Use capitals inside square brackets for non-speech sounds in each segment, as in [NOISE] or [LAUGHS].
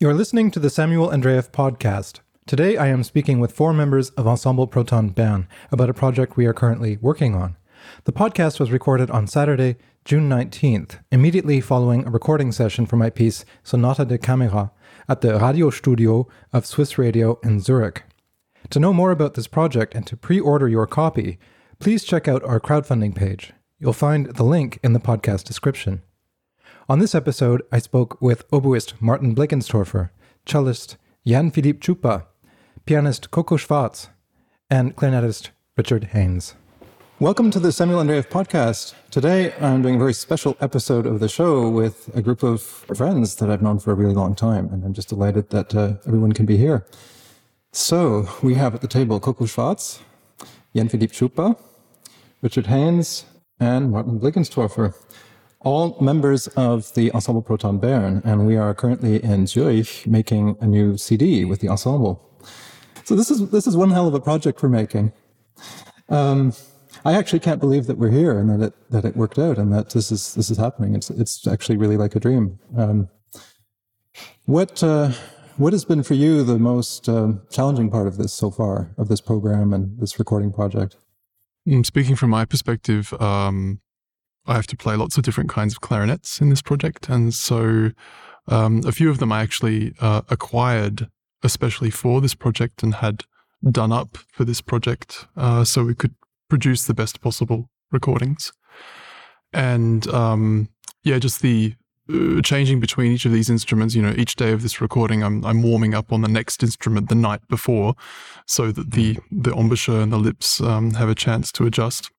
You're listening to the Samuel Andreyev podcast. Today I am speaking with four members of Ensemble Proton Bern about a project we are currently working on. The podcast was recorded on Saturday, June 19th, immediately following a recording session for my piece Sonata da Camera at the Radio Studio of Swiss Radio in Zurich. To know more about this project and to pre order your copy, please check out our crowdfunding page. You'll find the link in the podcast description. On this episode, I spoke with oboist Martin Bliggenstorfer, cellist Jan-Filip Ťupa, pianist Coco Schwarz, and clarinetist Richard Haynes. Welcome to the Samuel Andreyev podcast. Today, I'm doing a very special episode of the show with a group of friends that I've known for a really long time, and I'm just delighted that uh, everyone can be here. So, we have at the table Coco Schwarz, Jan-Filip Ťupa, Richard Haynes, and Martin Bliggenstorfer, all members of the Ensemble Proton Bern, and we are currently in Zurich making a new CD with the ensemble. So this is this is one hell of a project we're making. Um, I actually can't believe that we're here and that it that it worked out and that this is this is happening. It's it's actually really like a dream. Um, what uh, what has been for you the most um, challenging part of this so far of this program and this recording project? Mm, speaking from my perspective, um, I have to play lots of different kinds of clarinets in this project, and so um, a few of them I actually uh, acquired especially for this project and had done up for this project, uh, so we could produce the best possible recordings. And um, yeah, just the uh, changing between each of these instruments. You know, each day of this recording, I'm I'm warming up on the next instrument the night before, so that the the embouchure and the lips um, have a chance to adjust.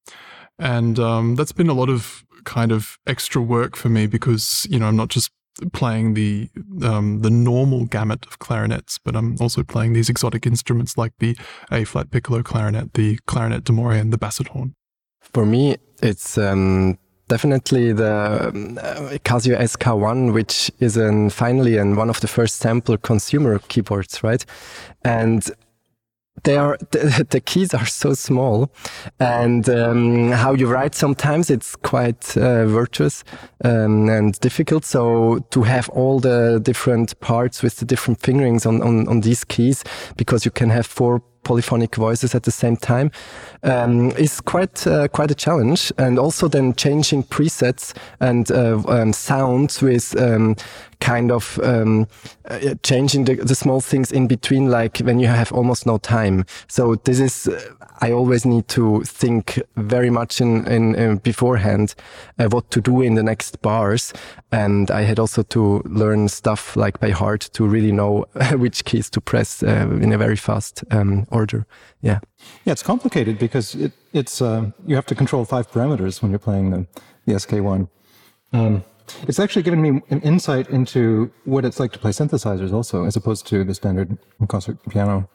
And um, that's been a lot of kind of extra work for me because you know I'm not just playing the um, the normal gamut of clarinets, but I'm also playing these exotic instruments like the A flat piccolo clarinet, the clarinet d'amore, and the basset horn. For me, it's um, definitely the um, Casio SK1, which is an, finally and one of the first sample consumer keyboards, right? And they are [LAUGHS] the, the, keys are so small and um, how you write sometimes it's quite uh, virtuous um, and difficult so to have all the different parts with the different fingerings on, on, on these keys because you can have four polyphonic voices at the same time um, is quite uh, quite a challenge. And also then changing presets and uh, um, sounds with um, kind of um, uh, changing the, the, small things in between, like when you have almost no time. So this is, uh, I always need to think very much in, in, beforehand uh, what to do in the next bars. And I had also to learn stuff like by heart to really know [LAUGHS] which keys to press uh, in a very fast um, order. Yeah. Yeah, it's complicated because it, it's uh, you have to control five parameters when you're playing the, the SK1. Um, it's actually given me an insight into what it's like to play synthesizers also, as opposed to the standard concert piano.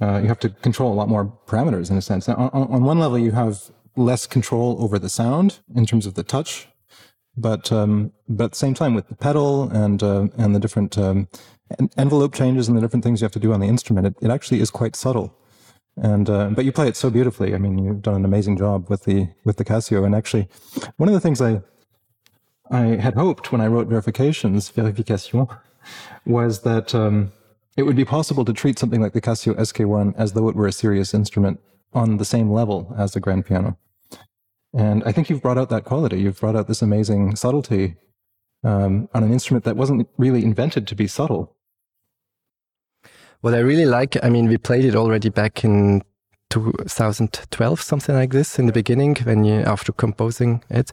Uh, you have to control a lot more parameters in a sense. Now, on, on, one level, you have less control over the sound in terms of the touch, but um, but at the same time with the pedal and uh, and the different um, envelope changes and the different things you have to do on the instrument, it, it actually is quite subtle. And uh, but you play it so beautifully. I mean, you've done an amazing job with the with the Casio. And actually, one of the things I I had hoped when I wrote verifications, verification, was that um, it would be possible to treat something like the Casio SK1 as though it were a serious instrument on the same level as the grand piano. And I think you've brought out that quality. You've brought out this amazing subtlety um, on an instrument that wasn't really invented to be subtle. What I really like, I mean, we played it already back in 2012, something like this, in the beginning, when you after composing it,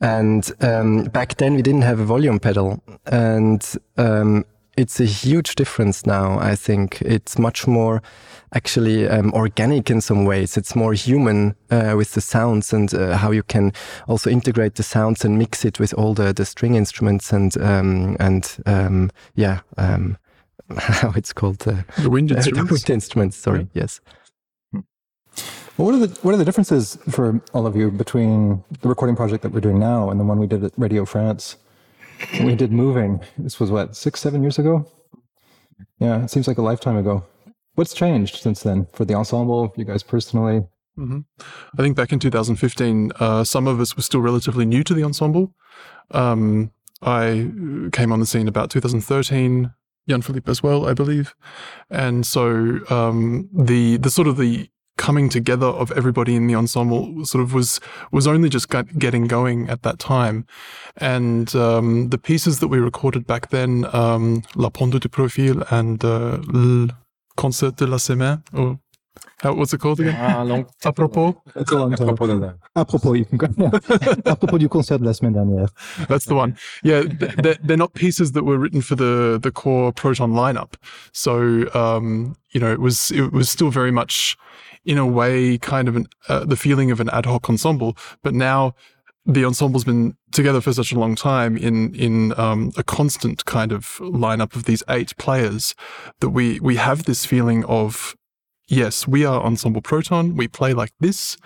and um, back then we didn't have a volume pedal, and um, it's a huge difference now. I think it's much more actually um, organic in some ways. It's more human uh, with the sounds and uh, how you can also integrate the sounds and mix it with all the, the string instruments and um, and um, yeah, um, [LAUGHS] how it's called uh, the wind [LAUGHS] instruments. the wind instruments. Sorry, yeah. yes. What are the what are the differences for all of you between the recording project that we're doing now and the one we did at Radio France? we did moving. This was what six, seven years ago. Yeah, it seems like a lifetime ago. What's changed since then for the ensemble, you guys personally? Mm-hmm. I think back in 2015, uh, some of us were still relatively new to the ensemble. Um, I came on the scene about 2013. Jan-Filip as well, I believe. And so um, the the sort of the coming together of everybody in the ensemble sort of was was only just getting going at that time, and um, the pieces that we recorded back then, um, La Ponte du Profil and uh, Le Concert de la Semaine, or how, what's it called again? Ah, long [LAUGHS] Apropos. It's a long time. Apropos, Apropos, you can go. Yeah. [LAUGHS] [LAUGHS] Apropos du concert de la semaine dernière. That's the one. Yeah, they're, they're not pieces that were written for the the core Proton lineup. So um, you know, it was it was still very much in a way kind of an, uh, the feeling of an ad hoc ensemble. But now the ensemble's been together for such a long time in in um, a constant kind of lineup of these eight players that we we have this feeling of yes, we are Ensemble Proton. We play like this.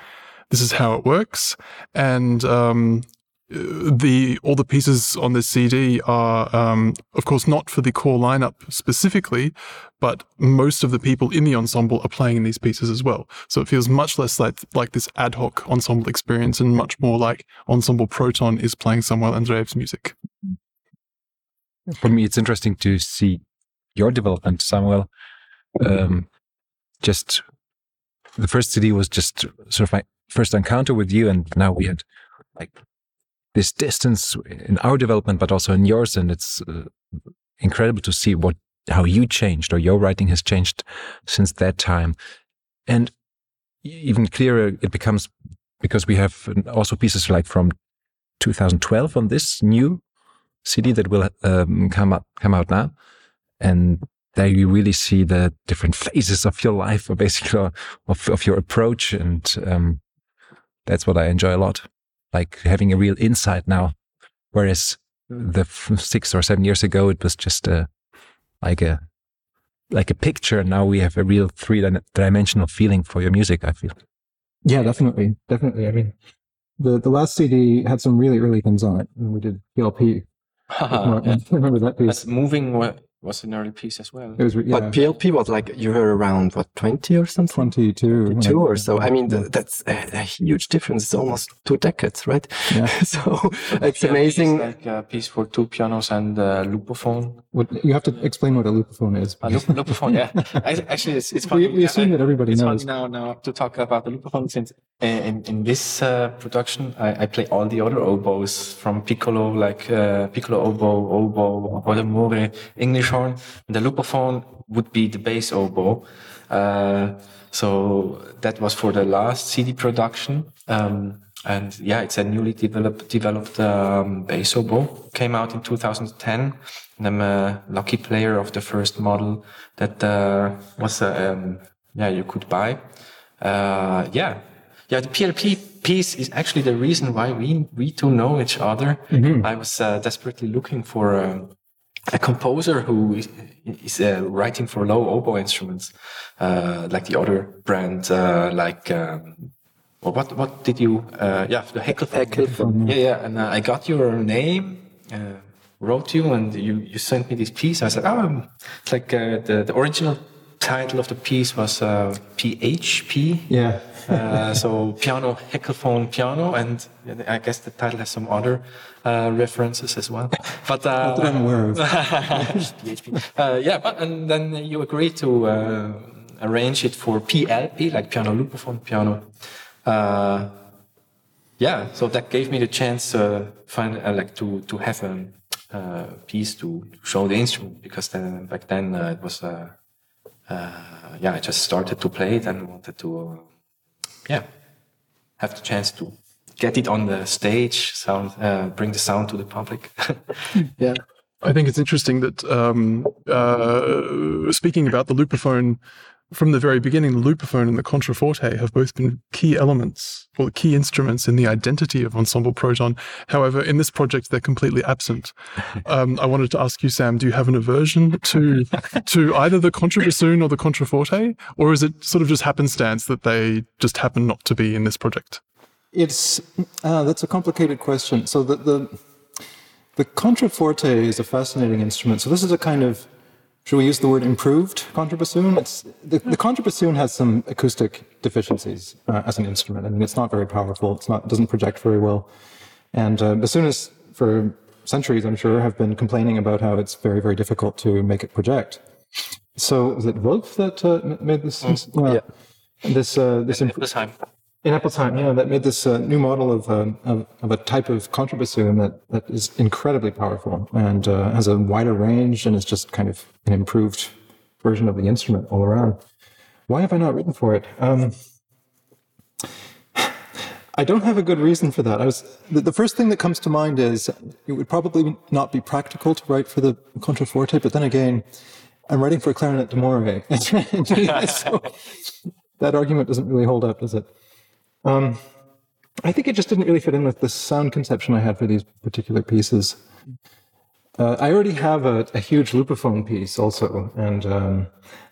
This is how it works, and um, the all the pieces on this CD are, um, of course, not for the core lineup specifically, but most of the people in the ensemble are playing these pieces as well. So it feels much less like like this ad hoc ensemble experience, and much more like Ensemble Proton is playing Samuel Andreyev's music. For me, it's interesting to see your development, Samuel. Um, just the first CD was just sort of my first encounter with you, and now we had like this distance in our development, but also in yours. And it's uh, incredible to see what how you changed or your writing has changed since that time. And even clearer, it becomes because we have also pieces like from 2012 on this new CD that will um, come up come out now, and there you really see the different phases of your life, or basically [LAUGHS] of, of your approach, and um, that's what I enjoy a lot like having a real insight now. Whereas mm. the six or seven years ago, it was just a, like a, like a picture. And now we have a real three dimensional feeling for your music, I feel. Yeah, definitely. Definitely. I mean, the, the last CD had some really early things on it. And we did PLP. [LAUGHS] I remember that piece. That's moving was an early piece as well. It was, yeah. But PLP was like you were around what twenty or something. Twenty-two. Twenty-two or so. I mean, that's a, a, huge difference. It's almost two decades, right? Yeah. [LAUGHS] so it's amazing. like a piece for two pianos and a lupophone. What, you have to explain what a lupophone is. A loop, lupophone, yeah. [LAUGHS] Actually, it's, it's funny. We, we assume that everybody it's knows. now now to talk about the lupophone since in in this uh, production I, I, play all the other oboes from piccolo like uh, piccolo oboe, oboe, oboe English horn. The lupophone would be the bass oboe. Uh, so that was for the last CD production. Um, and yeah, it's a newly developed developed um, bass oboe. Came out in 2010. And I'm a lucky player of the first model that uh, was uh, um, yeah you could buy. Uh, yeah, yeah. The PLP piece is actually the reason why we we two know each other. Mm-hmm. I was uh, desperately looking for. Um, a composer who is, is uh, writing for low oboe instruments, uh, like the other brand, uh, like um, well, what what did you? Uh, yeah, the Heckelphone. Yeah, yeah. And uh, I got your name, uh, wrote you, and you you sent me this piece. I said, oh, it's like the the original title of the piece was PHP. Yeah. Uh, so piano, Heckelphone piano, and I guess the title has some other uh, references as well. But uh, that I'm aware of. [LAUGHS] uh, yeah, but and then you agreed to uh, arrange it for PLP, like piano lupophone piano. Uh, yeah, so that gave me the chance to find like to to have a piece to show the instrument because then back then it was. yeah, I just started to play it and wanted to yeah, have the chance to get it on the stage, sound, uh, bring the sound to the public. [LAUGHS] yeah. I think it's interesting that um, uh, speaking about the lupophone from the very beginning, the lupophone and the contraforte have both been key elements or key instruments in the identity of Ensemble Proton. However, in this project, they're completely absent. [LAUGHS] Um, I wanted to ask you, Sam, do you have an aversion to to either the contrabassoon or the contraforte, or is it sort of just happenstance that they just happen not to be in this project? It's uh, that's a complicated question. So the the the contraforte is a fascinating instrument. So this is a kind of should we use the word improved contrabassoon? It's, the, the contrabassoon has some acoustic deficiencies uh, as an instrument. I mean, it's not very powerful. It's not, it doesn't project very well. And uh, bassoonists for centuries, I'm sure, have been complaining about how it's very, very difficult to make it project. So was it Wolf that uh, made this? Mm. yeah. This uh, this in Eppelsheim. In Eppelsheim, yeah, that made this uh, new model of, um, of, of a type of contrabassoon that that is incredibly powerful and uh, has a wider range and is just kind of an improved version of the instrument all around. Why have I not written for it? Um, I don't have a good reason for that. I was the, the, first thing that comes to mind is it would probably not be practical to write for the contraforte, but then again, I'm writing for clarinet d'amore. so [LAUGHS] that argument doesn't really hold up, does it? Um, I think it just didn't really fit in with the sound conception I had for these particular pieces. Uh, I already have a, a, huge Lupophone piece also, and um,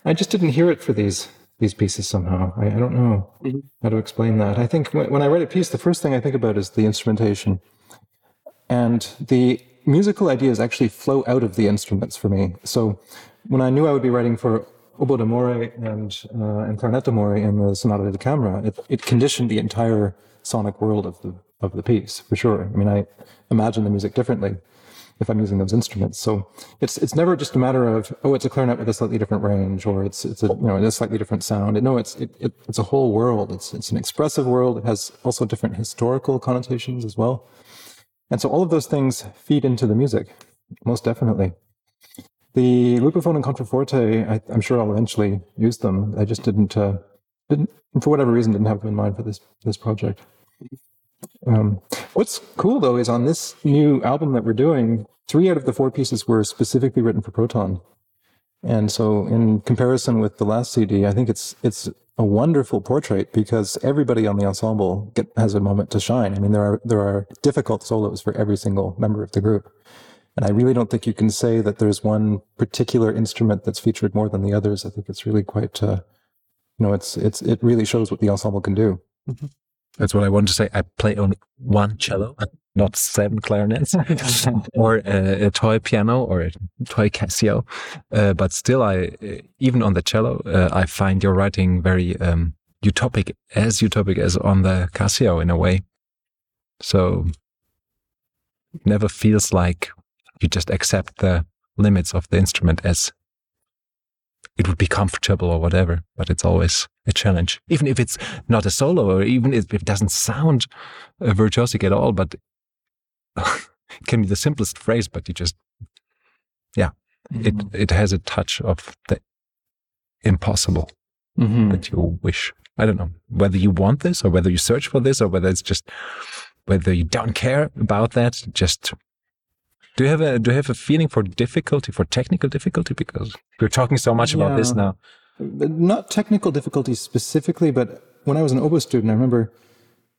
I just didn't hear it for these these pieces somehow. I, I don't know mm-hmm. how to explain that. I think when, when I write a piece, the first thing I think about is the instrumentation, and the musical ideas actually flow out of the instruments for me. So when I knew I would be writing for Oboe d'amore and uh, and Clarinet d'amore in the Sonata da Camera, it, it conditioned the entire sonic world of the of the piece for sure. I mean, I imagine the music differently if I'm using those instruments. So it's it's never just a matter of oh, it's a clarinet with a slightly different range, or it's it's a you know a slightly different sound. No, it's it, it, it's a whole world. It's it's an expressive world. It has also different historical connotations as well, and so all of those things feed into the music, most definitely. The Lupophone and Contraforte, I, am sure I'll eventually use them. I just didn't, uh, didn't, for whatever reason, didn't have them in mind for this this project. Um, what's cool though is on this new album that we're doing, three out of the four pieces were specifically written for Proton, and so in comparison with the last CD, I think it's it's a wonderful portrait because everybody on the ensemble get, has a moment to shine. I mean, there are there are difficult solos for every single member of the group. And I really don't think you can say that there's one particular instrument that's featured more than the others. I think it's really quite, uh, you know, it's it's it really shows what the ensemble can do. Mm-hmm. That's what I wanted to say. I play only one cello, not seven clarinets, [LAUGHS] or a, a, toy piano or a toy Casio. Uh, but still, I even on the cello, uh, I find your writing very um, utopic, as utopic as on the Casio in a way. So never feels like you just accept the limits of the instrument as it would be comfortable or whatever, but it's always a challenge. Even if it's not a solo or even if it doesn't sound uh, virtuosic at all, but [LAUGHS] it can be the simplest phrase, but you just, yeah, mm-hmm. it, it has a touch of the impossible mm-hmm. that you wish. I don't know whether you want this or whether you search for this or whether it's just whether you don't care about that. Just do you have a do you have a feeling for difficulty for technical difficulty because we're talking so much yeah. about this now? Not technical difficulties specifically, but when I was an oboe student, I remember,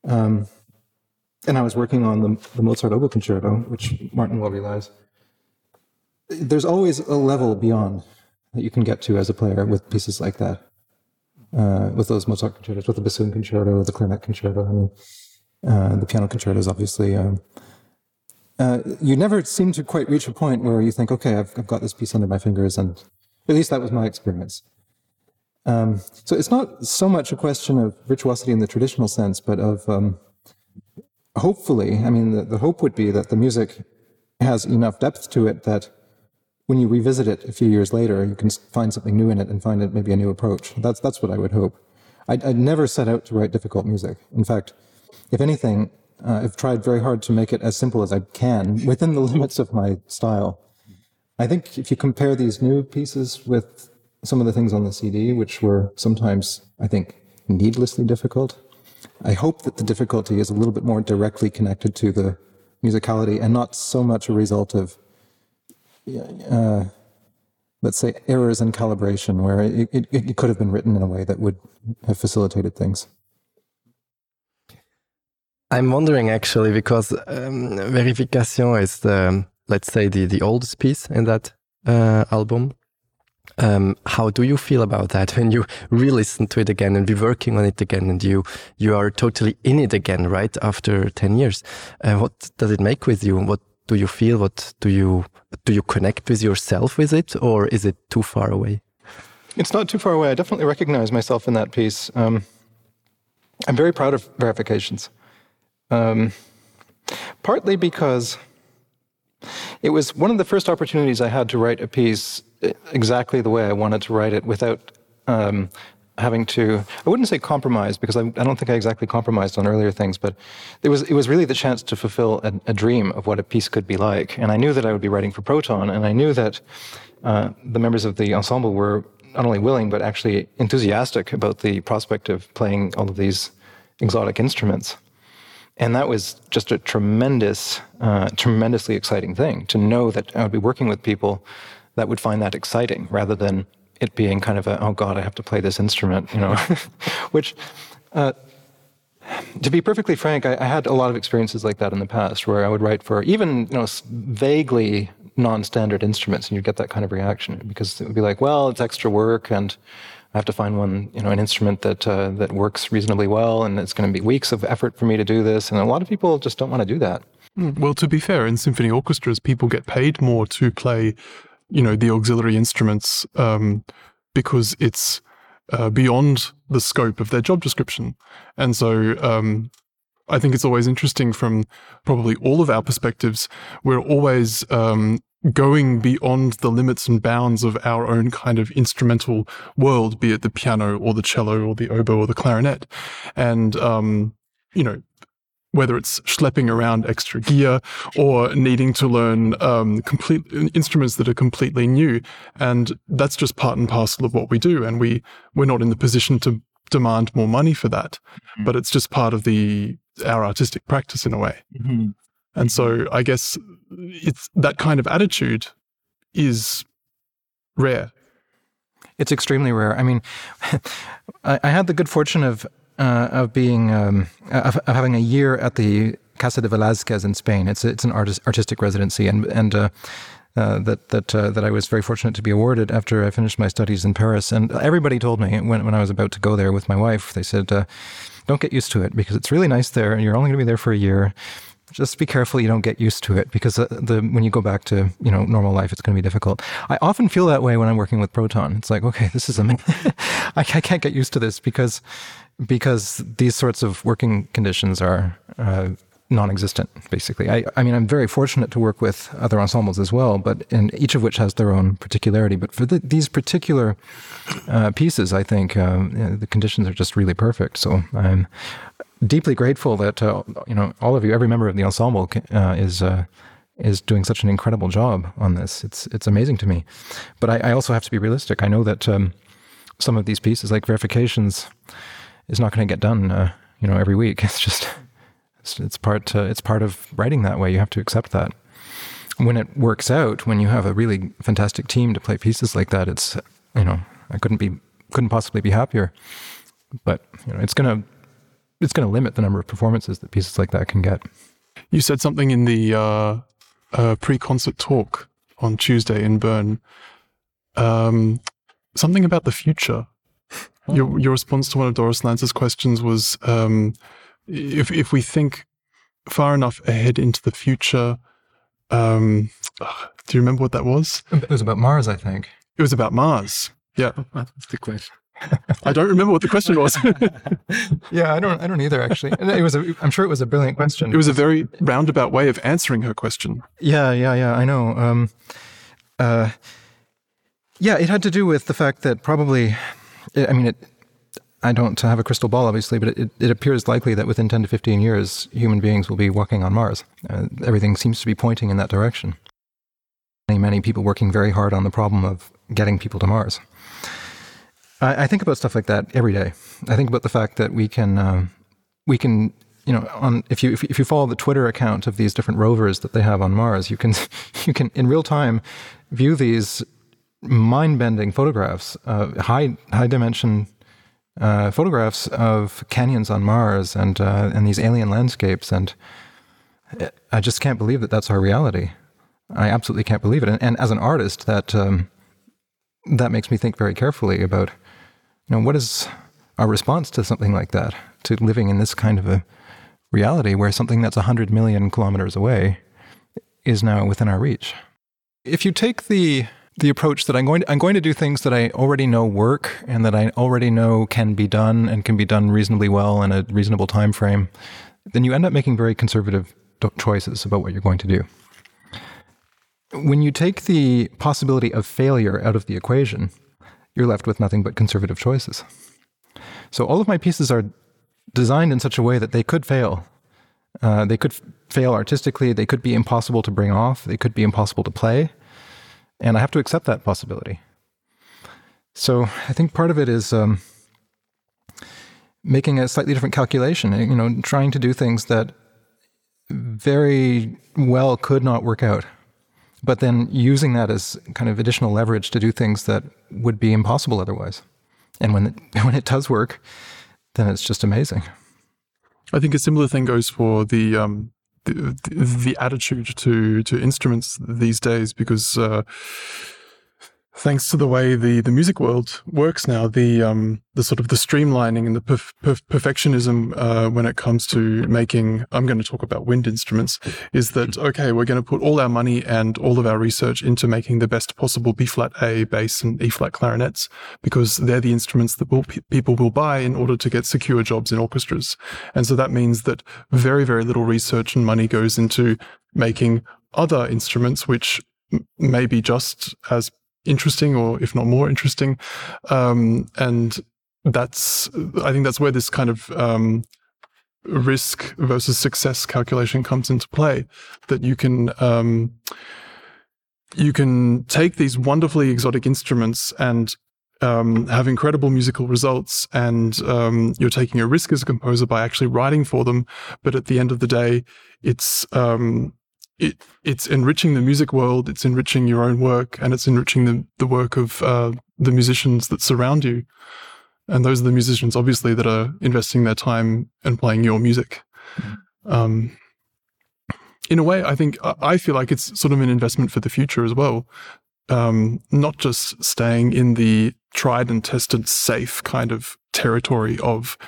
um, and I was working on the, the Mozart oboe concerto, which Martin will realize. There's always a level beyond that you can get to as a player with pieces like that, uh, with those Mozart concertos, with the bassoon concerto, the clarinet concerto. and uh, the piano concertos, obviously. Um, uh, you never seem to quite reach a point where you think, okay, I've, I've got this piece under my fingers, and at least that was my experience. Um, so it's not so much a question of virtuosity in the traditional sense, but of um, hopefully, I mean, the, the hope would be that the music has enough depth to it that when you revisit it a few years later, you can find something new in it and find it maybe a new approach. That's that's what I would hope. I'd, I'd never set out to write difficult music. In fact, if anything, uh, I've tried very hard to make it as simple as I can within the [LAUGHS] limits of my style. I think if you compare these new pieces with some of the things on the CD, which were sometimes, I think, needlessly difficult, I hope that the difficulty is a little bit more directly connected to the musicality and not so much a result of, uh, let's say, errors in calibration, where it, it, it could have been written in a way that would have facilitated things. I'm wondering actually because um, Verification is the let's say the the oldest piece in that uh, album. Um, how do you feel about that when you re-listen to it again and be working on it again and you you are totally in it again right after 10 years? Uh, what does it make with you? What do you feel? What do you do you connect with yourself with it or is it too far away? It's not too far away. I definitely recognize myself in that piece. Um, i'm very proud of verifications um, partly because It was one of the first opportunities I had to write a piece exactly the way I wanted to write it without um, having to I wouldn't say compromise because I, I, don't think I exactly compromised on earlier things, but it was it was really the chance to fulfill a, a, dream of what a piece could be like. And I knew that I would be writing for Proton, and I knew that uh, the members of the ensemble were not only willing but actually enthusiastic about the prospect of playing all of these exotic instruments. And that was just a tremendous, uh, tremendously exciting thing to know that I would be working with people that would find that exciting rather than it being kind of a, oh God, I have to play this instrument, you know, [LAUGHS] [LAUGHS] which, uh, to be perfectly frank, I, I, had a lot of experiences like that in the past where I would write for even, you know, vaguely non-standard instruments and you'd get that kind of reaction because it would be like, well, it's extra work and I have to find one, you know, an instrument that uh, that works reasonably well, and it's going to be weeks of effort for me to do this. And a lot of people just don't want to do that. Hmm. Well, to be fair, in symphony orchestras, people get paid more to play you know the auxiliary instruments um, because it's uh, beyond the scope of their job description, and so um, I think it's always interesting from probably all of our perspectives. We're always um, going beyond the limits and bounds of our own kind of instrumental world, be it the piano or the cello or the oboe or the clarinet, and um, you know whether it's schlepping around extra gear or needing to learn um, complete instruments that are completely new. And that's just part and parcel of what we do. And we we're not in the position to demand more money for that, mm-hmm. but it's just part of the our artistic practice in a way. Mm-hmm. And so I guess it's that kind of attitude is rare. It's extremely rare. I mean, [LAUGHS] I, I had the good fortune of uh, of being um, of, of, having a year at the Casa de Velázquez in Spain. It's it's an artist, artistic residency, and and uh, uh, that that uh, that I was very fortunate to be awarded after I finished my studies in Paris. And everybody told me when when I was about to go there with my wife, they said, uh, "Don't get used to it because it's really nice there, and you're only going to be there for a year." Just be careful you don't get used to it because uh, the when you go back to you know normal life it's going to be difficult. I often feel that way when i'm working with proton. It's like okay [LAUGHS] this is amazing [LAUGHS] I, can't get used to this because because these sorts of working conditions are uh, non-existent basically. I, I mean i'm very fortunate to work with other ensembles as well but in each of which has their own particularity. But for the, these particular uh, pieces i think um, the conditions are just really perfect. So i'm deeply grateful that uh, you know all of you every member of the ensemble uh, is uh, is doing such an incredible job on this it's it's amazing to me but i, I also have to be realistic i know that um, some of these pieces like verifications is not going to get done, uh, you know, every week. [LAUGHS] It's just it's, it's part uh, it's part of writing that way. You have to accept that. When it works out, when you have a really fantastic team to play pieces like that, it's you know I couldn't be couldn't possibly be happier. But you know, it's gonna it's gonna limit the number of performances that pieces like that can get. You said something in the uh, uh, pre-concert talk on Tuesday in Bern. Um, something about the future your your response to one of Doris Lanz's questions was um, if if we think far enough ahead into the future. Um, do you remember what that was? It was about Mars, I think. It was about Mars. Yeah, [LAUGHS] that's the question. I don't remember what the question was. [LAUGHS] yeah, I don't. I don't either. Actually, it was. A, I'm sure it was a brilliant question. It was a very roundabout way of answering her question. Yeah, yeah, yeah. I know. Um, uh, yeah, it had to do with the fact that probably I mean, it, I don't have a crystal ball, obviously, but it, it, appears likely that within 10 to 15 years, human beings will be walking on Mars. Uh, everything seems to be pointing in that direction. Many, many people working very hard on the problem of getting people to Mars. I, I think about stuff like that every day. I think about the fact that we can, uh, we can, you know, on if you if, you follow the Twitter account of these different rovers that they have on Mars, you can [LAUGHS] you can in real time view these mind-bending photographs, uh, high high dimension uh, photographs of canyons on Mars and uh, and these alien landscapes, and I just can't believe that that's our reality. I absolutely can't believe it. And, and as an artist, that um, that makes me think very carefully about, you know, what is our response to something like that, to living in this kind of a reality where something that's 100 million kilometers away is now within our reach. If you take the the approach that I'm going to, I'm going to do things that I already know work and that I already know can be done and can be done reasonably well in a reasonable time frame, then you end up making very conservative choices about what you're going to do. when you take the possibility of failure out of the equation, you're left with nothing but conservative choices. So all of my pieces are designed in such a way that they could fail. Uh, they could f- fail artistically. They could be impossible to bring off. They could be impossible to play. And I have to accept that possibility. So I think part of it is um, making a slightly different calculation, you know, trying to do things that very well could not work out, but then using that as kind of additional leverage to do things that would be impossible otherwise. And when it, [LAUGHS] when it does work, then it's just amazing. I think a similar thing goes for the um, the, the, the attitude to to instruments these days because. Uh, thanks to the way the, the music world works now, the um, the sort of the streamlining and the perf- perf- perfectionism uh, when it comes to making, I'm going to talk about wind instruments, is that okay, we're going to put all our money and all of our research into making the best possible B flat A bass and E flat clarinets because they're the instruments that will, people will buy in order to get secure jobs in orchestras, and so that means that very very little research and money goes into making other instruments which may be just as interesting or if not more interesting. Um, and that's i think that's where this kind of um, risk versus success calculation comes into play that you can um, you can take these wonderfully exotic instruments and um, have incredible musical results and um, you're taking a risk as a composer by actually writing for them but at the end of the day it's um, it, it's enriching the music world, it's enriching your own work, and it's enriching the, the work of uh, the musicians that surround you. And those are the musicians, obviously, that are investing their time and playing your music. Mm-hmm. Um, in a way, I think I feel like it's sort of an investment for the future as well. Um, not just staying in the tried and tested, safe kind of territory of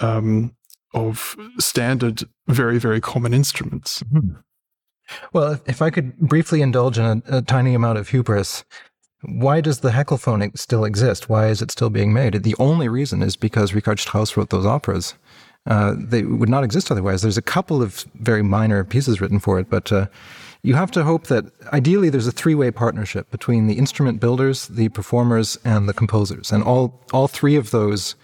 um, of standard, very very common instruments. Mm-hmm. Well, if I could briefly indulge in a, a, tiny amount of hubris, why does the Heckelphone still exist? Why is it still being made? The only reason is because Richard Strauss wrote those operas. Uh, they would not exist otherwise. There's a couple of very minor pieces written for it, but uh, you have to hope that ideally there's a three-way partnership between the instrument builders, the performers, and the composers, and all all three of those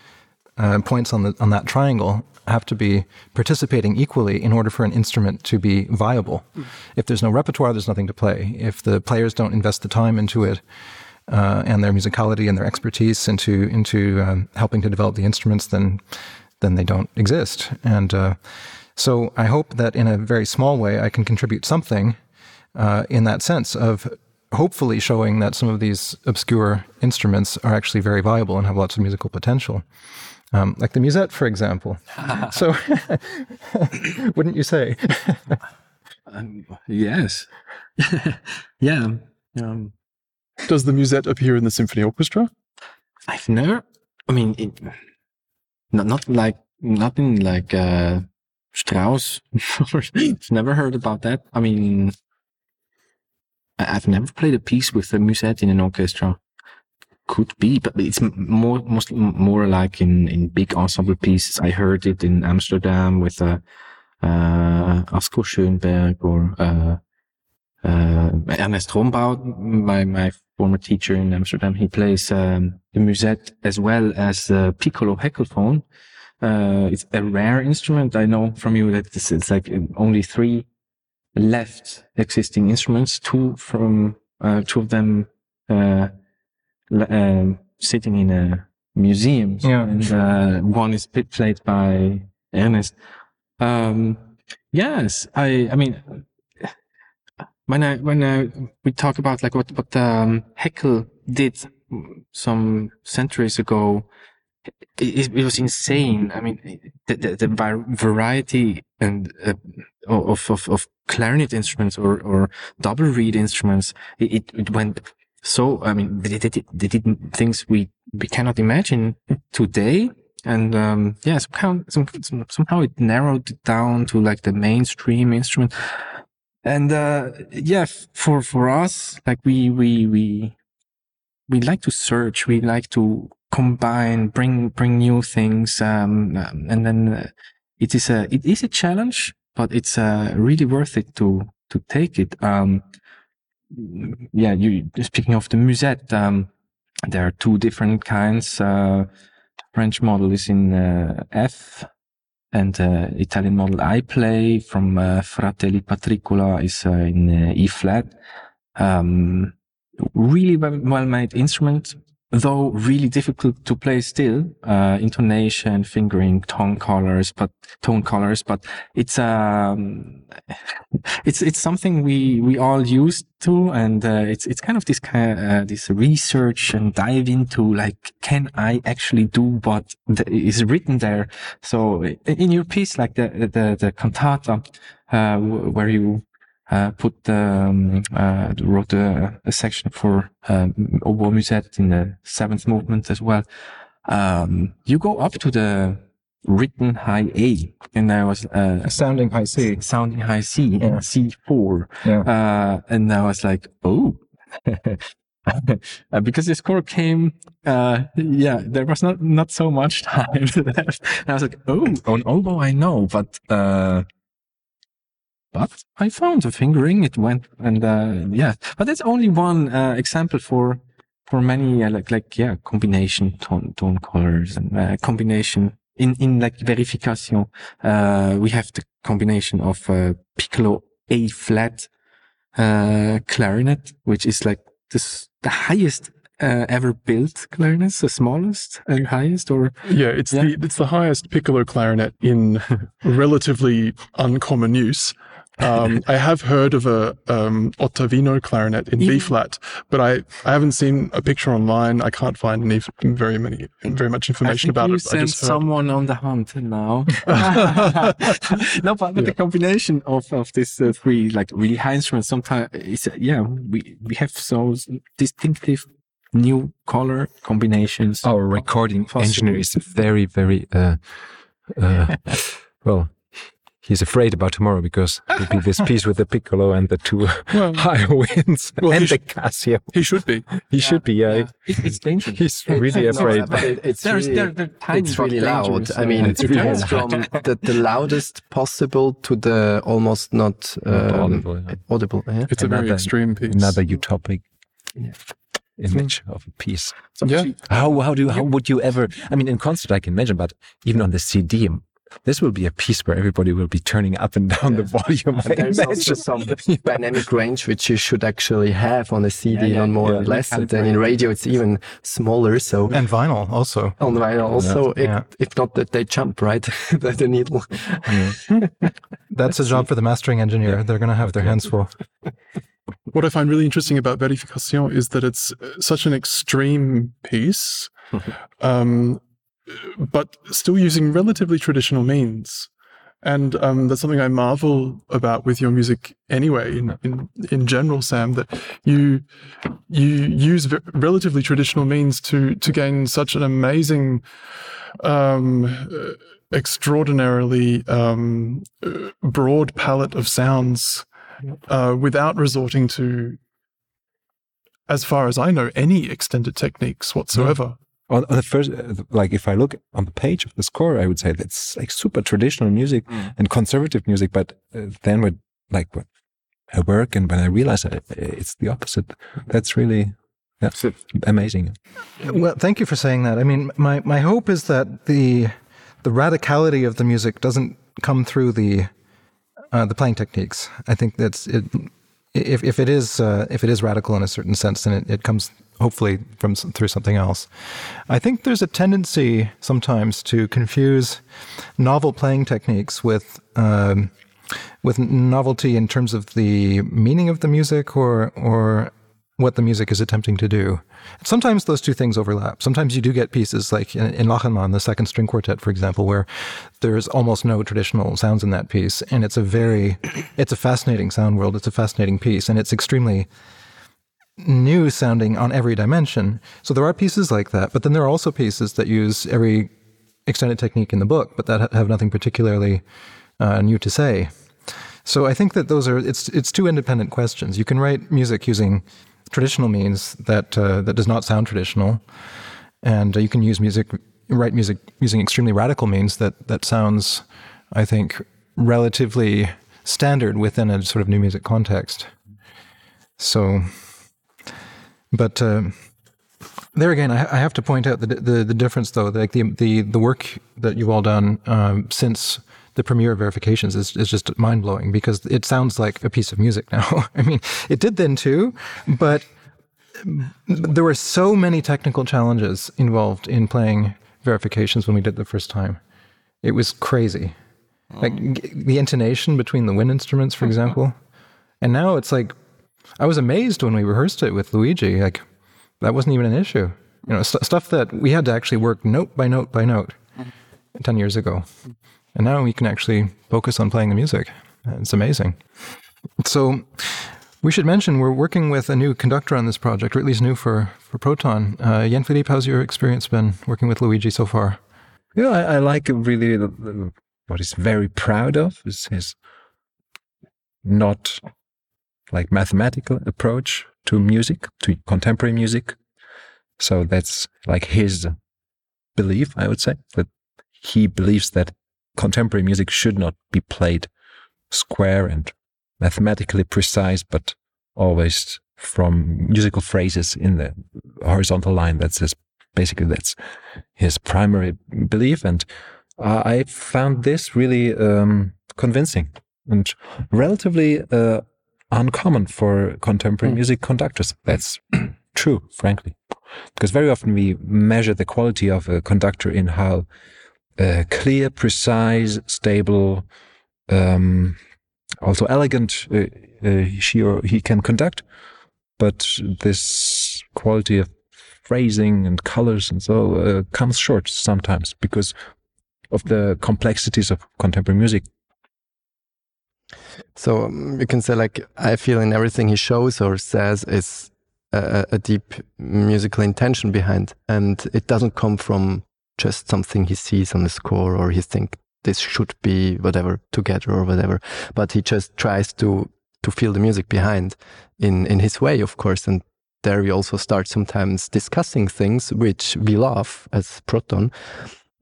uh, points on the on that triangle have to be participating equally in order for an instrument to be viable. Mm. If there's no repertoire, there's nothing to play. If the players don't invest the time into it uh, and their musicality and their expertise into into um, helping to develop the instruments, then then they don't exist. And uh, so I hope that in a very small way I can contribute something uh, in that sense of hopefully showing that some of these obscure instruments are actually very viable and have lots of musical potential um, like the musette, for example. [LAUGHS] so, [LAUGHS] wouldn't you say? um, yes. [LAUGHS] yeah. Um, Does the musette appear in the symphony orchestra? I've never. I mean, it, not not like nothing like uh, Strauss. Never heard about that. I mean, I've never played a piece with the musette in an orchestra could be, but it's more mostly more like in in big ensemble pieces. I heard it in Amsterdam with uh, uh, Asko Schönberg or uh, uh, Ernest Rombout, my my former teacher in Amsterdam. He plays um, the musette as well as the piccolo heckelphone. Uh, it's a rare instrument. I know from you that it's, it's like only three left existing instruments. Two from uh, two of them. Uh, um, sitting in a museum. Yeah. And uh, one is played by Ernest. Um, yes, I. I mean, when I when I, we talk about like what what um, Heckel did some centuries ago, it, it, was insane. I mean, the, the, the variety and uh, of, of of clarinet instruments or or double reed instruments, it, it went so, I mean, they did, they did things we, we cannot imagine today. And, um, yeah, somehow, some, somehow it narrowed down to like the mainstream instrument. And, uh, yeah, for, for us, like we, we, we, we like to search. We like to combine, bring, bring new things. Um, and then uh, it is a, it is a challenge, but it's, uh, really worth it to, to take it. Um, yeah, you speaking of the musette, um, there are two different kinds. Uh, French model is in uh, F, and the Italian model I play from uh, Fratelli Patricola is uh, in uh, E flat. Um, really well made instrument, though really difficult to play still. Uh, intonation, fingering, tone colors, but tone colors, but it's um, [LAUGHS] it's it's something we we all used to, and uh, it's it's kind of this kind of, uh, this research and dive into like, can I actually do what is written there? So in your piece, like the the the cantata, uh, where you uh, put um, uh, wrote a, a, section for um, oboe musette in the seventh movement as well. Um, you go up to the written high A, and I was uh, sounding high C, sounding high C, yeah. C four, yeah. uh, and I was like, oh. [LAUGHS] uh, because the score came, uh, yeah, there was not not so much [LAUGHS] time left. And I was like, oh, on oboe I know, but uh, but I found a fingering. It went, and uh, yeah, but that's only one uh, example for for many uh, like like yeah combination tone tone colors and uh, combination in in like verification. Uh, we have the combination of uh, piccolo A flat clarinet, which is like this the highest uh, ever built clarinet, the smallest and highest, or yeah, it's yeah. the it's the highest piccolo clarinet in [LAUGHS] relatively uncommon use. Um, I have heard of a um, Ottavino clarinet in B flat, but I, I haven't seen a picture online. I can't find any very many very much information about you it. Send someone on the hunt now. [LAUGHS] [LAUGHS] no, but, but yeah. the combination of of these uh, three like really high instruments sometimes is uh, yeah we we have so distinctive new color combinations. Our recording engineer is very very uh, uh [LAUGHS] well he's afraid about tomorrow because it'll be this piece with the piccolo and the two well, [LAUGHS] high winds well, and the Casio. He should be. He yeah, should be. Yeah. yeah. it's dangerous. He's really afraid. No, it, it's There's, really, they're, they're it's really loud. I mean, it's really from the, the, loudest possible to the almost not, um, not audible. Yeah. audible yeah? It's another, a very extreme piece. Another utopic. image of a piece. Yeah. How how do how would you ever? I mean, in concert I can imagine, but even on the CD, this will be a piece where everybody will be turning up and down yeah. the volume. And there's also some [LAUGHS] dynamic range which you should actually have on a CD, yeah, yeah, more or less. And then in radio, it's even smaller. So and vinyl also. On vinyl also, it, if not that they jump right [LAUGHS] the, the needle. [LAUGHS] That's a job for the mastering engineer. They're going to have their hands full. What I find really interesting about Verification is that it's such an extreme piece. um, but still using relatively traditional means. And um, that's something I marvel about with your music anyway, in, in, in general, Sam, that you you use relatively traditional means to to gain such an amazing, um, extraordinarily um, broad palette of sounds uh, without resorting to, as far as I know, any extended techniques whatsoever on, on, the first like if i look on the page of the score i would say that's like super traditional music mm. and conservative music but uh, then with like when i work and when i realize it, it's the opposite that's really yeah, amazing. Well thank you for saying that. I mean my my hope is that the the radicality of the music doesn't come through the uh, the playing techniques. I think that's it if, if it is uh, if it is radical in a certain sense, then it, it comes hopefully from through something else. I think there's a tendency sometimes to confuse novel playing techniques with um, with novelty in terms of the meaning of the music or or what the music is attempting to do. Sometimes those two things overlap. Sometimes you do get pieces like in, in Lachenmann, the second string quartet, for example, where there's almost no traditional sounds in that piece, and it's a very, it's a fascinating sound world. It's a fascinating piece, and it's extremely new sounding on every dimension. So there are pieces like that, but then there are also pieces that use every extended technique in the book, but that have nothing particularly uh, new to say. So I think that those are it's it's two independent questions. You can write music using traditional means that uh, that does not sound traditional, and uh, you can use music write music using extremely radical means that that sounds, I think, relatively standard within a sort of new music context. So, but uh, there again, I, I, have to point out the, the, the difference, though. Like the the the work that you've all done um, since the premiere of verifications is, is just mind blowing because it sounds like a piece of music now. [LAUGHS] I mean, it did then too, but there were so many technical challenges involved in playing verifications when we did it the first time. It was crazy. Like the intonation between the wind instruments, for [LAUGHS] example. And now it's like, I was amazed when we rehearsed it with Luigi. Like, that wasn't even an issue. You know, st- stuff that we had to actually work note by note by note 10 years ago. And now we can actually focus on playing the music. It's amazing. So, we should mention we're working with a new conductor on this project, or at least new for, for Proton. Uh, Jan-Filip, how's your experience been working with Luigi so far? Yeah, I, I like really what he's very proud of is his not like mathematical approach to music, to contemporary music. So that's like his belief, I would say, that he believes that contemporary music should not be played square and mathematically precise, but always from musical phrases in the horizontal line. That's his, basically, that's his primary belief. And uh, I found this really um, convincing and relatively uh, uncommon for contemporary mm. music conductors. That's [CLEARS THROAT] true, frankly, because very often we measure the quality of a conductor in how uh, clear, precise, stable, um, also elegant uh, uh, she or he can conduct. But this quality of phrasing and colors and so uh, comes short sometimes because of the complexities of contemporary music. So um, you can say, like, I feel in everything he shows or says is a, a, deep musical intention behind, and it doesn't come from just something he sees on the score or he think this should be whatever together or whatever, but he just tries to to feel the music behind in in his way, of course, and there we also start sometimes discussing things which we love as Proton,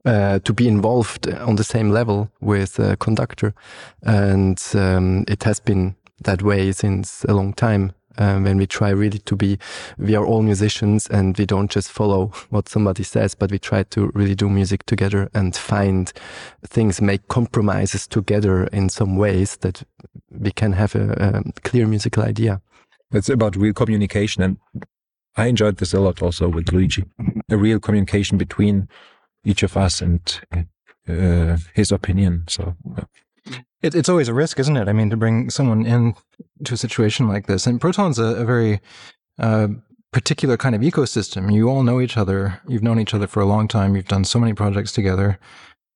uh, to be involved on the same level with a conductor. And um, it has been that way since a long time. Um, when we try really to be, we are all musicians and we don't just follow what somebody says, but we try to really do music together and find things, make compromises together in some ways that we can have a, a clear musical idea. It's about real communication. And I enjoyed this a lot also with Luigi. A real communication between each of us and uh, his opinion. So. It, it's always a risk, isn't it? I mean, to bring someone in to a situation like this, and Proton's a, a very uh, particular kind of ecosystem. You all know each other. You've known each other for a long time. You've done so many projects together.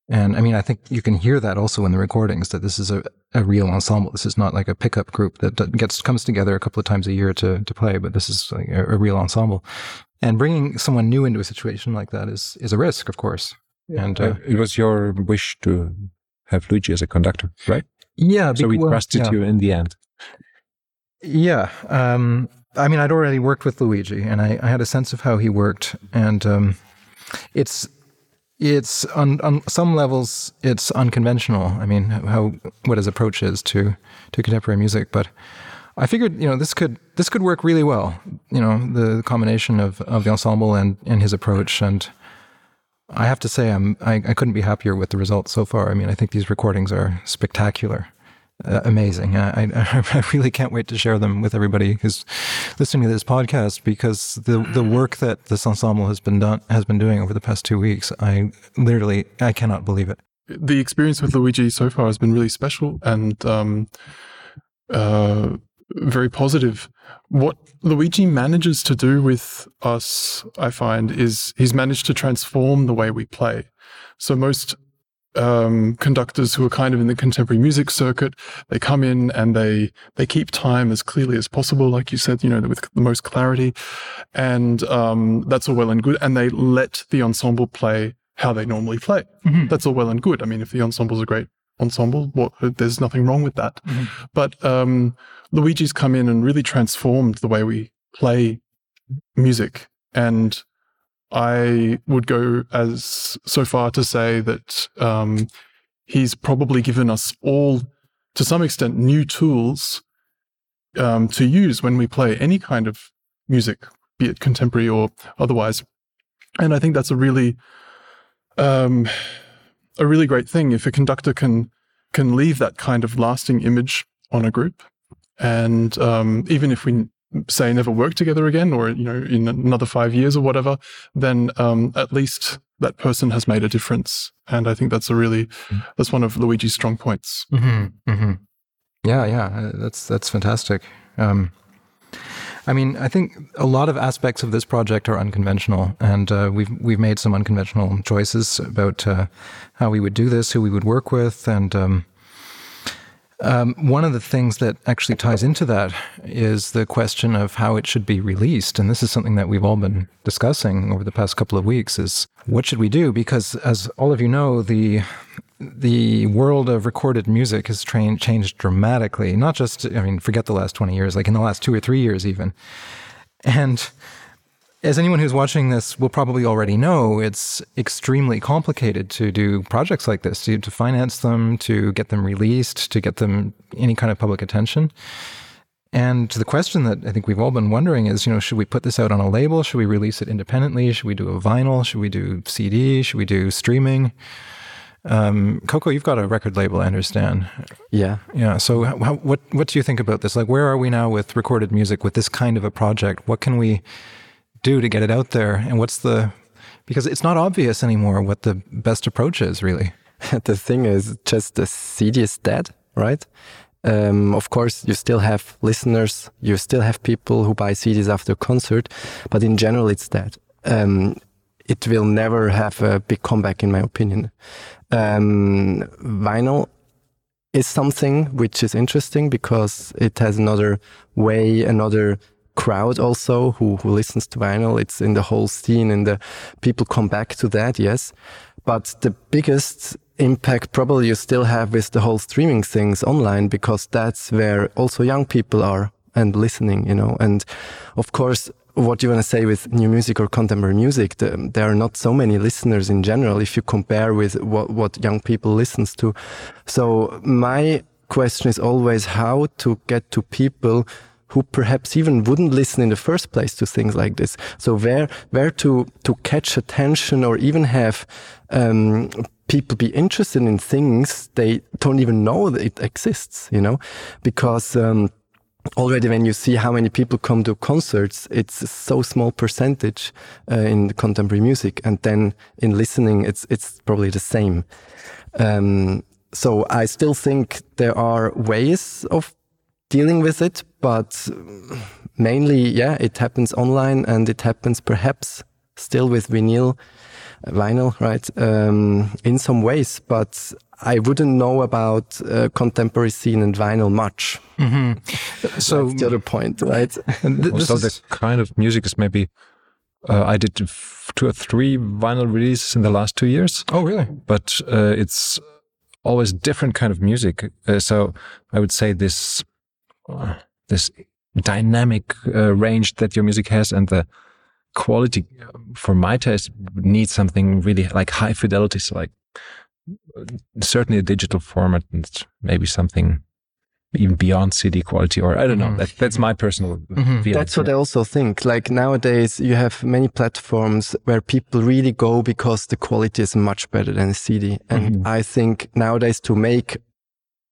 And I mean, I think you can hear that also in the recordings that this is a, a real ensemble. This is not like a pickup group that gets comes together a couple of times a year to to play, but this is like a, a real ensemble. And bringing someone new into a situation like that is is a risk, of course. Yeah. And uh, it was your wish to have Luigi as a conductor, right? Yeah. So we trusted yeah. you in the end. Yeah. Um, I mean, I'd already worked with Luigi, and I, I had a sense of how he worked, and um, it's it's on on some levels it's unconventional. I mean, how what his approach is to to contemporary music, but I figured, you know, this could this could work really well. You know, the combination of, of the ensemble and, and his approach. And I have to say, I'm I, I couldn't be happier with the results so far. I mean, I think these recordings are spectacular, uh, amazing. I, I, [LAUGHS] I really can't wait to share them with everybody who's listening to this podcast because the the work that this ensemble has been done has been doing over the past two weeks, I literally I cannot believe it. The experience with Luigi so far has been really special, and um, uh, very positive. What Luigi manages to do with us, I find, is he's managed to transform the way we play. So most um, conductors who are kind of in the contemporary music circuit, they come in and they they keep time as clearly as possible, like you said, you know, with the most clarity, and um, that's all well and good. And they let the ensemble play how they normally play. Mm-hmm. That's all well and good. I mean, if the ensemble's a great ensemble. What, there's nothing wrong with that. Mm-hmm. But um, Luigi's come in and really transformed the way we play music. And I would go as so far to say that um, he's probably given us all, to some extent, new tools um, to use when we play any kind of music, be it contemporary or otherwise. And I think that's a really um, a really great thing if a conductor can can leave that kind of lasting image on a group. And um, even if we say never work together again, or you know, in another five years or whatever, then um, at least that person has made a difference. And I think that's a really mm. that's one of Luigi's strong points. Mm-hmm, mm-hmm. Yeah, yeah, uh, that's that's fantastic. Um, I mean, I think a lot of aspects of this project are unconventional, and uh, we've we've made some unconventional choices about uh, how we would do this, who we would work with, and um, um, one of the things that actually ties into that is the question of how it should be released. And this is something that we've all been discussing over the past couple of weeks is what should we do? Because as all of you know, the the world of recorded music has tra- changed dramatically. Not just, I mean, forget the last 20 years, like in the last two or three years even. And as anyone who's watching this will probably already know, it's extremely complicated to do projects like this, to, to finance them, to get them released, to get them any kind of public attention. And the question that I think we've all been wondering is, you know, should we put this out on a label? Should we release it independently? Should we do a vinyl? Should we do CD? Should we do streaming? Um, Coco, you've got a record label, I understand. Yeah. Yeah. So, how, what what do you think about this? Like, where are we now with recorded music with this kind of a project? What can we do to get it out there? And what's the, because it's not obvious anymore what the best approach is, really. [LAUGHS] the thing is, just the CD is dead, right? Um, of course, you still have listeners, you still have people who buy CDs after a concert, but in general, it's dead. Um, it will never have a big comeback, in my opinion. Um, vinyl is something which is interesting because it has another way, another crowd also who, who listens to vinyl. It's in the whole scene and the people come back to that, yes. But the biggest impact probably you still have with the whole streaming things online because that's where also young people are and listening, you know. And of course, what you want to say with new music or contemporary music, the, there are not so many listeners in general if you compare with what, what young people listens to. So my question is always how to get to people who perhaps even wouldn't listen in the first place to things like this. So where where to to catch attention or even have um, people be interested in things they don't even know that it exists, you know, because. Um, already when you see how many people come to concerts, it's so small percentage uh, in contemporary music, and then in listening, it's it's probably the same. Um, so I still think there are ways of dealing with it, but mainly, yeah, it happens online and it happens perhaps still with vinyl, vinyl, right? Um, in some ways, but I wouldn't know about uh, contemporary scene and vinyl much. Mm -hmm. So That's the other point, right? [LAUGHS] so the kind of music is maybe uh, I did two or three vinyl releases in the last two years. Oh, really? But uh, it's always different kind of music. Uh, so I would say this this dynamic uh, range that your music has and the quality for my taste needs something really like high fidelity so like certainly a digital format and maybe something even beyond CD quality, or I don't know. Mm-hmm. That, that's my personal mm-hmm. feeling. That's what I also think. Like nowadays, you have many platforms where people really go because the quality is much better than a CD. And mm-hmm. I think nowadays to make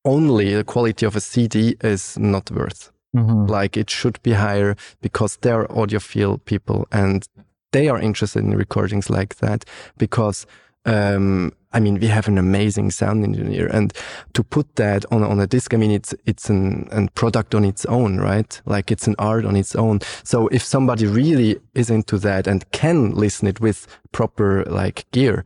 only the quality of a CD is not worth. Mm-hmm. Like it should be higher because they're audiophile people and they are interested in recordings like that because um, I mean, we have an amazing sound engineer, and to put that on on a disc, I mean, it's it's an an product on its own, right? Like it's an art on its own. So if somebody really is into that and can listen it with proper like gear,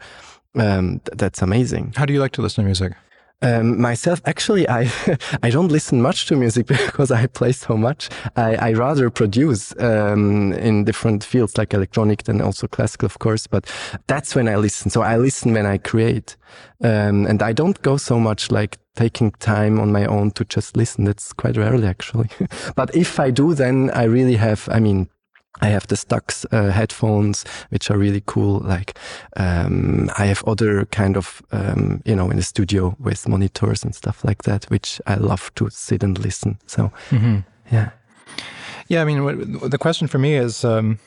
um, th- that's amazing. How do you like to listen to music? Um, myself, actually, I [LAUGHS] I don't listen much to music [LAUGHS] because I play so much. I, I rather produce um, in different fields like electronic and also classical, of course. But that's when I listen. So I listen when I create, um, and I don't go so much like taking time on my own to just listen. That's quite rarely actually. [LAUGHS] but if I do, then I really have. I mean, I have the Stax uh, headphones, which are really cool. Like, um, I have other kind of, um, you know, in the studio with monitors and stuff like that, which I love to sit and listen. So, mm-hmm. Yeah. Yeah, I mean, the question for me is, um,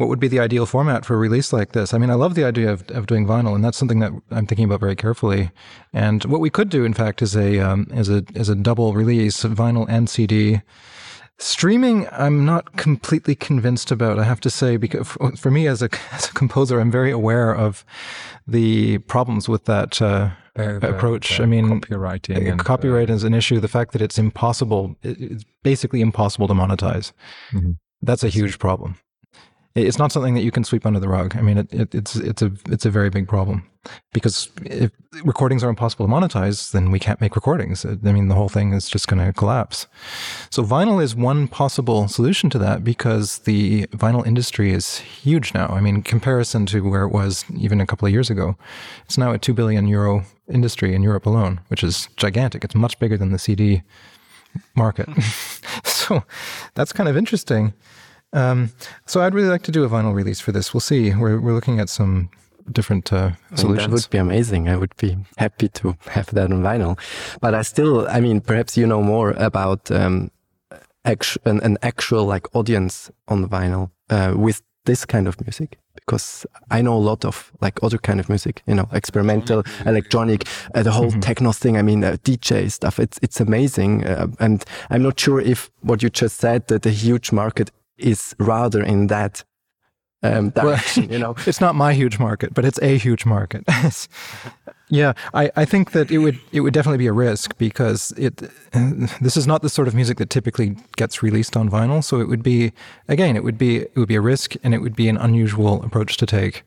what would be the ideal format for a release like this? I mean, I love the idea of, of doing vinyl, and that's something that I'm thinking about very carefully. And what we could do, in fact, is a um, is a is a double release, vinyl and CD. Streaming, I'm not completely convinced about. I have to say, because for me as a [LAUGHS] as a composer, I'm very aware of the problems with that uh, The- the- approach. the I mean, copywriting uh, and, copyright is an issue. The fact that it's impossible, it's basically impossible to monetize. Mhm. That's a huge problem. It's not something that you can sweep under the rug. I mean, it, it, it's it's a it's a very big problem because if recordings are impossible to monetize, then we can't make recordings. I mean, the whole thing is just going to collapse. So vinyl is one possible solution to that because the vinyl industry is huge now. I mean, in comparison to where it was even a couple of years ago, it's now a two billion euro industry in Europe alone, which is gigantic. It's much bigger than the CD market. [LAUGHS] so that's kind of interesting. Um, so I'd really like to do a vinyl release for this. We'll see. We're we're looking at some different uh, I mean, that would be amazing. I would be happy to have that on vinyl. But I still, I mean, perhaps you know more about um, actu- an, an actual like audience on the vinyl uh, with this kind of music because I know a lot of like other kind of music, you know, experimental, electronic, uh, the whole techno thing. I mean, uh, DJ stuff. It's it's amazing, uh, and I'm not sure if what you just said that the huge market is rather in that um, direction. you know, [LAUGHS] it's not my huge market, but it's a huge market. [LAUGHS] yeah, I, I think that it would it would definitely be a risk because it [LAUGHS] this is not the sort of music that typically gets released on vinyl. So it would be again, it would be it would be a risk and it would be an unusual approach to take.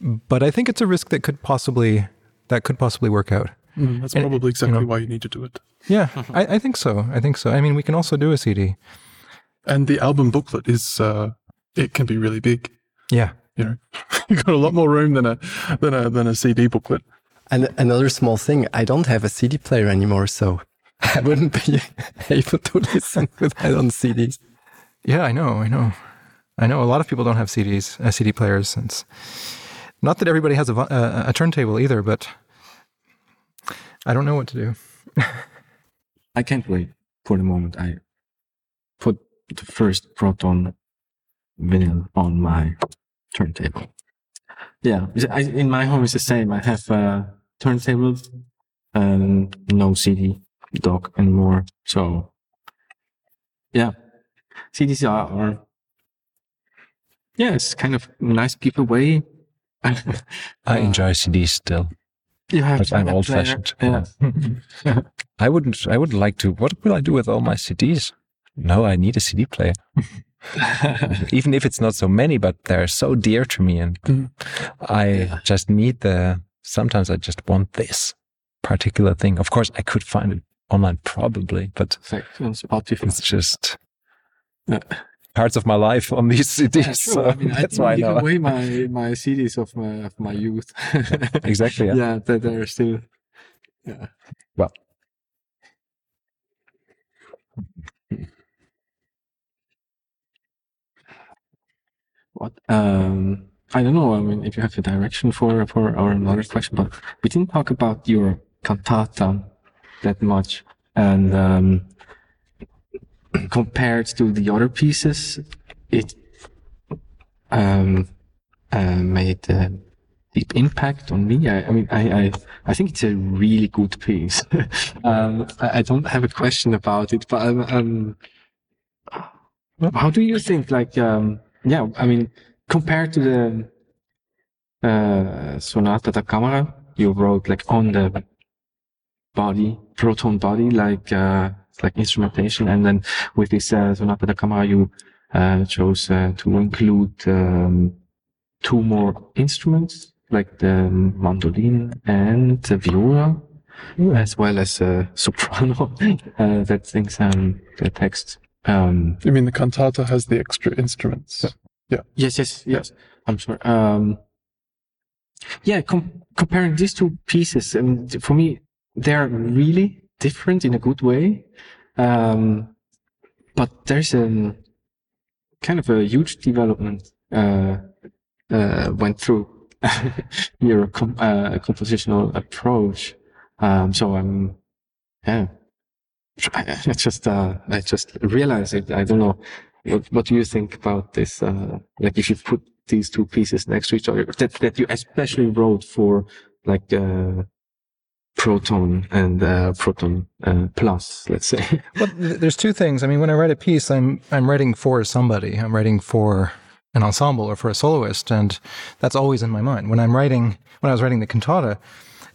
But I think it's a risk that could possibly that could possibly work out. Mm, that's And, probably exactly know- why you need to do it. Yeah, I, I think so. I think so. I mean, we can also do a CD. And the album booklet is uh, it can be really big. Yeah. You know, [LAUGHS] you've got a lot more room than a than a than a CD booklet. And another small thing, I don't have a CD player anymore, so [LAUGHS] I wouldn't be [LAUGHS] able to listen to that on CDs. Yeah, I know, I know, I know. A lot of people don't have CDs, uh, CD players. It's not that everybody has a, vi- uh, a turntable either, but I don't know what to do. I can't wait for the moment I put the first Proton vinyl on my turntable. Yeah, I, in my home it's the same. I have a turntable and no CD dock anymore. So, yeah, CDs are, are yeah, it's kind of nice giveaway. [LAUGHS] I Uh, enjoy CDs still. You have But I'm old player. fashioned. Yeah. [LAUGHS] I wouldn't. I would like to. What will I do with all my CDs? No, I need a CD player. [LAUGHS] [LAUGHS] Even if it's not so many, but they're so dear to me, and Mhm. I just need the. Sometimes I just want this particular thing. Of course, I could find it online probably, but Like it's just Yeah. parts of my life on these CDs. so [LAUGHS] that's why I give know. away my my CDs of my of my youth. Exactly. Yeah. [LAUGHS] yeah, that they're still. Yeah. Well. What? Um, I don't know. I mean, if you have a direction for for our another question, but we didn't talk about your cantata that much, and um, [CLEARS THROAT] compared to the other pieces, it um, uh, made a deep impact on me. I, I mean, I, I I think it's a really good piece. [LAUGHS] um, I, I don't have a question about it, but um, um, how do you think? Like, um, yeah, I mean, compared to the uh, Sonata da Camera, you wrote like on the body, proton body, like uh, like instrumentation, and then with this uh, Sonata da Camera, you uh, chose uh, to include um, two more instruments, like the mandolin and the viola, as well as a [LAUGHS] soprano uh, that sings um, the text. Um, I mean, the cantata has the extra instruments. Yeah. Yes, yes, yes. I'm sorry. Um, yeah, com- comparing these two pieces, and for me, they're really different in a good way. Um, but there's a kind of a huge development uh, uh, went through [LAUGHS] your com- uh, compositional approach. Um, so I'm, yeah, [LAUGHS] I, just uh, I just realized it. I don't know. What, what do you think about this? Uh, like if you put these two pieces next to each other, that that you especially wrote for like uh, Proton and uh, Proton uh, Plus, let's say. [LAUGHS] Well, th- there's two things. I mean, when I write a piece, I'm I'm writing for somebody. I'm writing for an ensemble or for a soloist, and that's always in my mind. When I'm writing, when I was writing the cantata,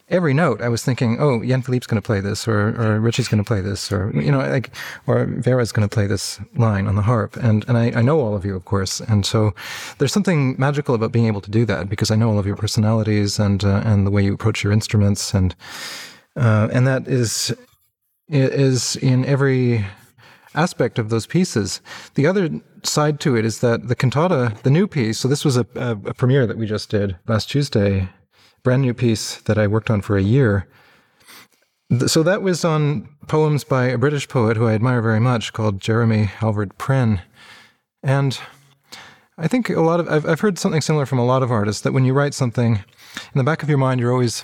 every note I was thinking, oh, Jan-Filip's going to play this, or or Richie's going to play this, or you know, like, or Vera's going to play this line on the harp, and and I, I know all of you, of course, and so there's something magical about being able to do that because I know all of your personalities and uh, and the way you approach your instruments, and uh, and that is is in every aspect of those pieces. The other side to it is that the cantata, the new piece, so this was a, a, a premiere that we just did last Tuesday, brand new piece that I worked on for a year. So that was on poems by a British poet who I admire very much called Jeremy Halward Prynne. And I think a lot of, I've, I've heard something similar from a lot of artists that when you write something, in the back of your mind, you're always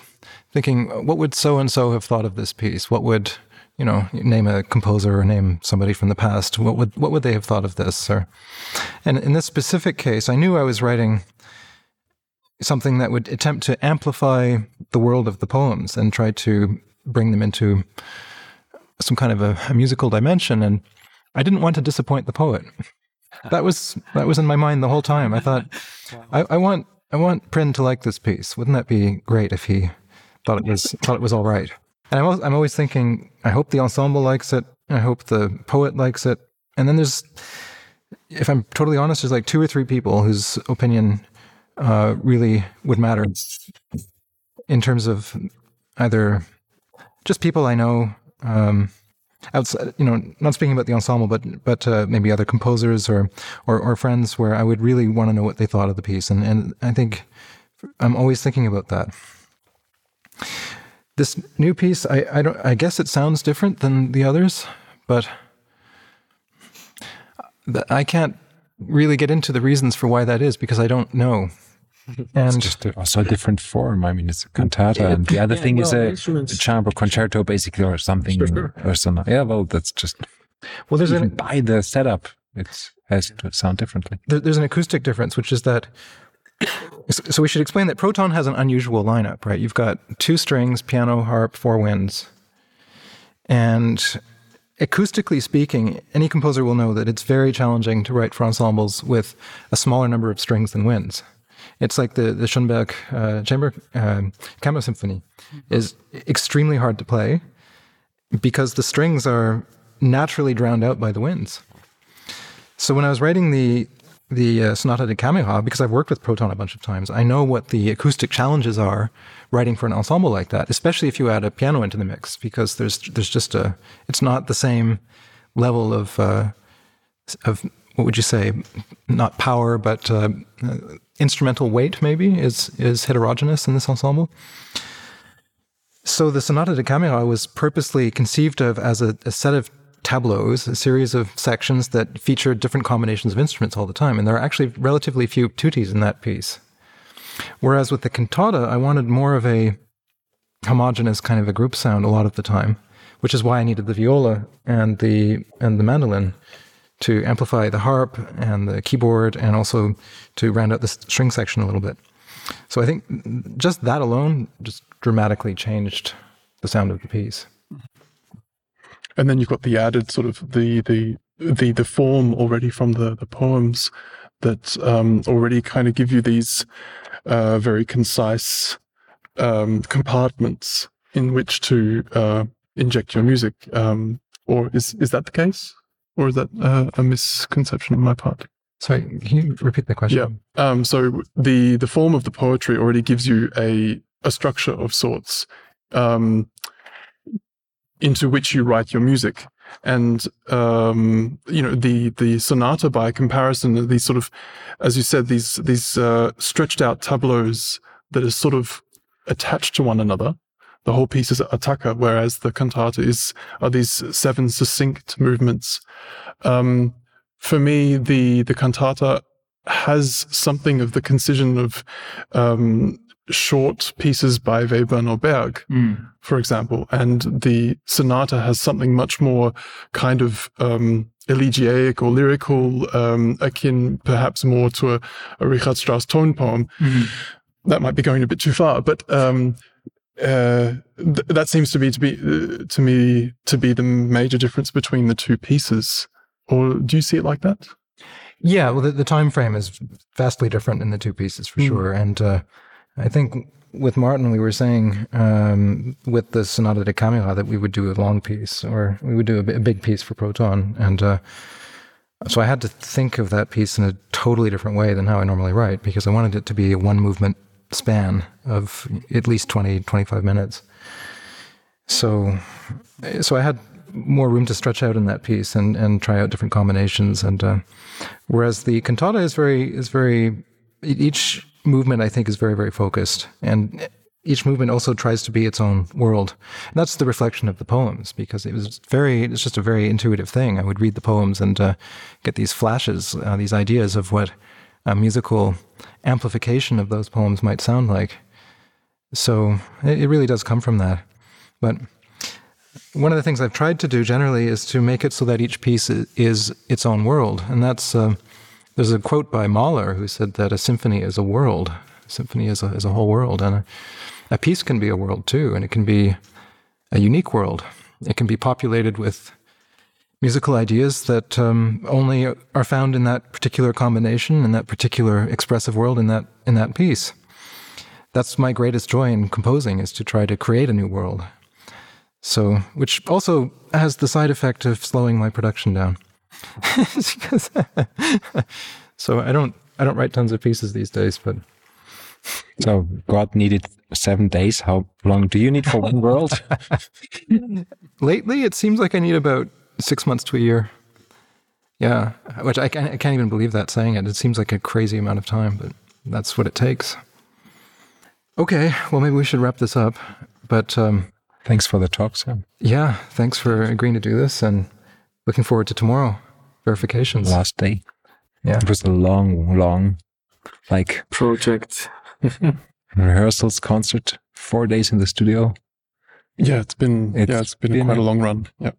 thinking, what would so and so have thought of this piece? What would, you know, name a composer or name somebody from the past. What would what would they have thought of this? Or, and in this specific case, I knew I was writing something that would attempt to amplify the world of the poems and try to bring them into some kind of a, a musical dimension. And I didn't want to disappoint the poet. That was that was in my mind the whole time. I thought, [LAUGHS] I, I want I want Prynne to like this piece. Wouldn't that be great if he thought it was thought it was all right? And I'm always, I'm always thinking, I hope the ensemble likes it. I hope the poet likes it. And then there's, if I'm totally honest, there's like two or three people whose opinion uh, really would matter in terms of either just people I know, um, outside, you know, not speaking about the ensemble, but but uh, maybe other composers or, or or friends where I would really want to know what they thought of the piece, and and I think I'm always thinking about that. This new piece, I I don't, I guess it sounds different than the others, but I can't really get into the reasons for why that is because I don't know. [LAUGHS] It's And just a, also a different form. I mean, it's a cantata, and the other Yeah, thing is a, a chamber concerto, basically, or something, or something. Yeah, well, that's just well, there's even an, by the setup, it has to sound differently. there, there's an acoustic difference, which is that. So we should explain that Proton has an unusual lineup, right? You've got two strings, piano, harp, four winds, and acoustically speaking, any composer will know that it's very challenging to write for ensembles with a smaller number of strings than winds. It's like the the Schoenberg uh, chamber uh, camera symphony is extremely hard to play because the strings are naturally drowned out by the winds. So when I was writing the the uh, Sonata da Camera, because I've worked with Proton a bunch of times, I know what the acoustic challenges are writing for an ensemble like that, especially if you add a piano into the mix, because there's there's just a it's not the same level of uh, of what would you say, not power, but uh, instrumental weight maybe is is heterogeneous in this ensemble. So the Sonata da Camera was purposely conceived of as a, a set of tableaus, a series of sections that feature different combinations of instruments all the time. And there are actually relatively few tuttis in that piece. Whereas with the cantata, I wanted more of a homogeneous kind of a group sound a lot of the time, which is why I needed the viola and the and the mandolin to amplify the harp and the keyboard and also to round out the string section a little bit. So I think just that alone just dramatically changed the sound of the piece. And then you've got the added sort of the the the the form already from the the poems that um, already kind of give you these uh, very concise um, compartments in which to uh, inject your music. Um, or is is that the case, or is that uh, a misconception on my part? Sorry, can you repeat the question? Yeah. Um, so the the form of the poetry already gives you a a structure of sorts um, into which you write your music, and um, you know the the sonata by comparison these sort of, as you said, these these uh, stretched out tableaus that are sort of attached to one another. The whole piece is attacca, whereas the cantata is are these seven succinct movements. Um, for me, the the cantata has something of the concision of um, short pieces by Webern or Berg, Mm. for example, and the sonata has something much more kind of um, elegiac or lyrical, um, akin perhaps more to a, a Richard Strauss tone poem. Mhm. That might be going a bit too far, but um, uh, th- that seems to be to be uh, to me to be the major difference between the two pieces. Or do you see it like that? Yeah, well, the, the time frame is vastly different in the two pieces for Mm. sure. And uh, I think with Martin, we were saying um, with the Sonata da Camera that we would do a long piece or we would do a, big piece for Proton. And uh, so I had to think of that piece in a totally different way than how I normally write because I wanted it to be a one movement span of at least 20, 25 minutes. So, so I had more room to stretch out in that piece and, and try out different combinations. And uh, whereas the cantata is very is very each movement I think is very very focused, and each movement also tries to be its own world. And that's the reflection of the poems because it was very it's just a very intuitive thing. I would read the poems and uh, get these flashes, uh, these ideas of what a musical amplification of those poems might sound like. So it, it really does come from that. But one of the things I've tried to do generally is to make it so that each piece is, is its own world, and that's uh, there's a quote by Mahler who said that a symphony is a world. A symphony is a is a whole world, and a, a piece can be a world too, and it can be a unique world. It can be populated with musical ideas that um, only are found in that particular combination, in that particular expressive world, in that in that piece. That's my greatest joy in composing is to try to create a new world. So, which also has the side effect of slowing my production down. Because- [LAUGHS] so I don't I don't write tons of pieces these days, but So God needed seven days. How long do you need for one world? [LAUGHS] lately it seems like I need about six months to a year. Yeah, which I can't, I can't even believe that saying it. It seems like a crazy amount of time, but that's what it takes. Okay, well maybe we should wrap this up. But um, Thanks for the talk, Sam. yeah, thanks for agreeing to do this, and looking forward to tomorrow verifications. Last day. Yeah. It was a long, long, like Project. [LAUGHS] rehearsals, concert, four days in the studio. Yeah, it's been It's yeah, it's been, been quite a long run. Yeah,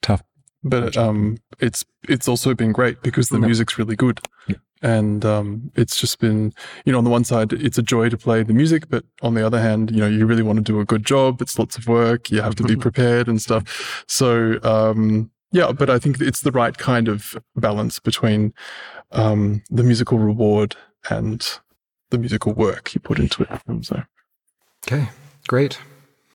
Tough. but um, it's it's also been great because the Yeah. music's really good, Yeah. and um, it's just been you know on the one side it's a joy to play the music, but on the other hand, you know you really want to do a good job. It's lots of work. You have to be [LAUGHS] prepared and stuff. So um, yeah, but I think it's the right kind of balance between um, the musical reward and the musical work you put into it. So. Okay, great.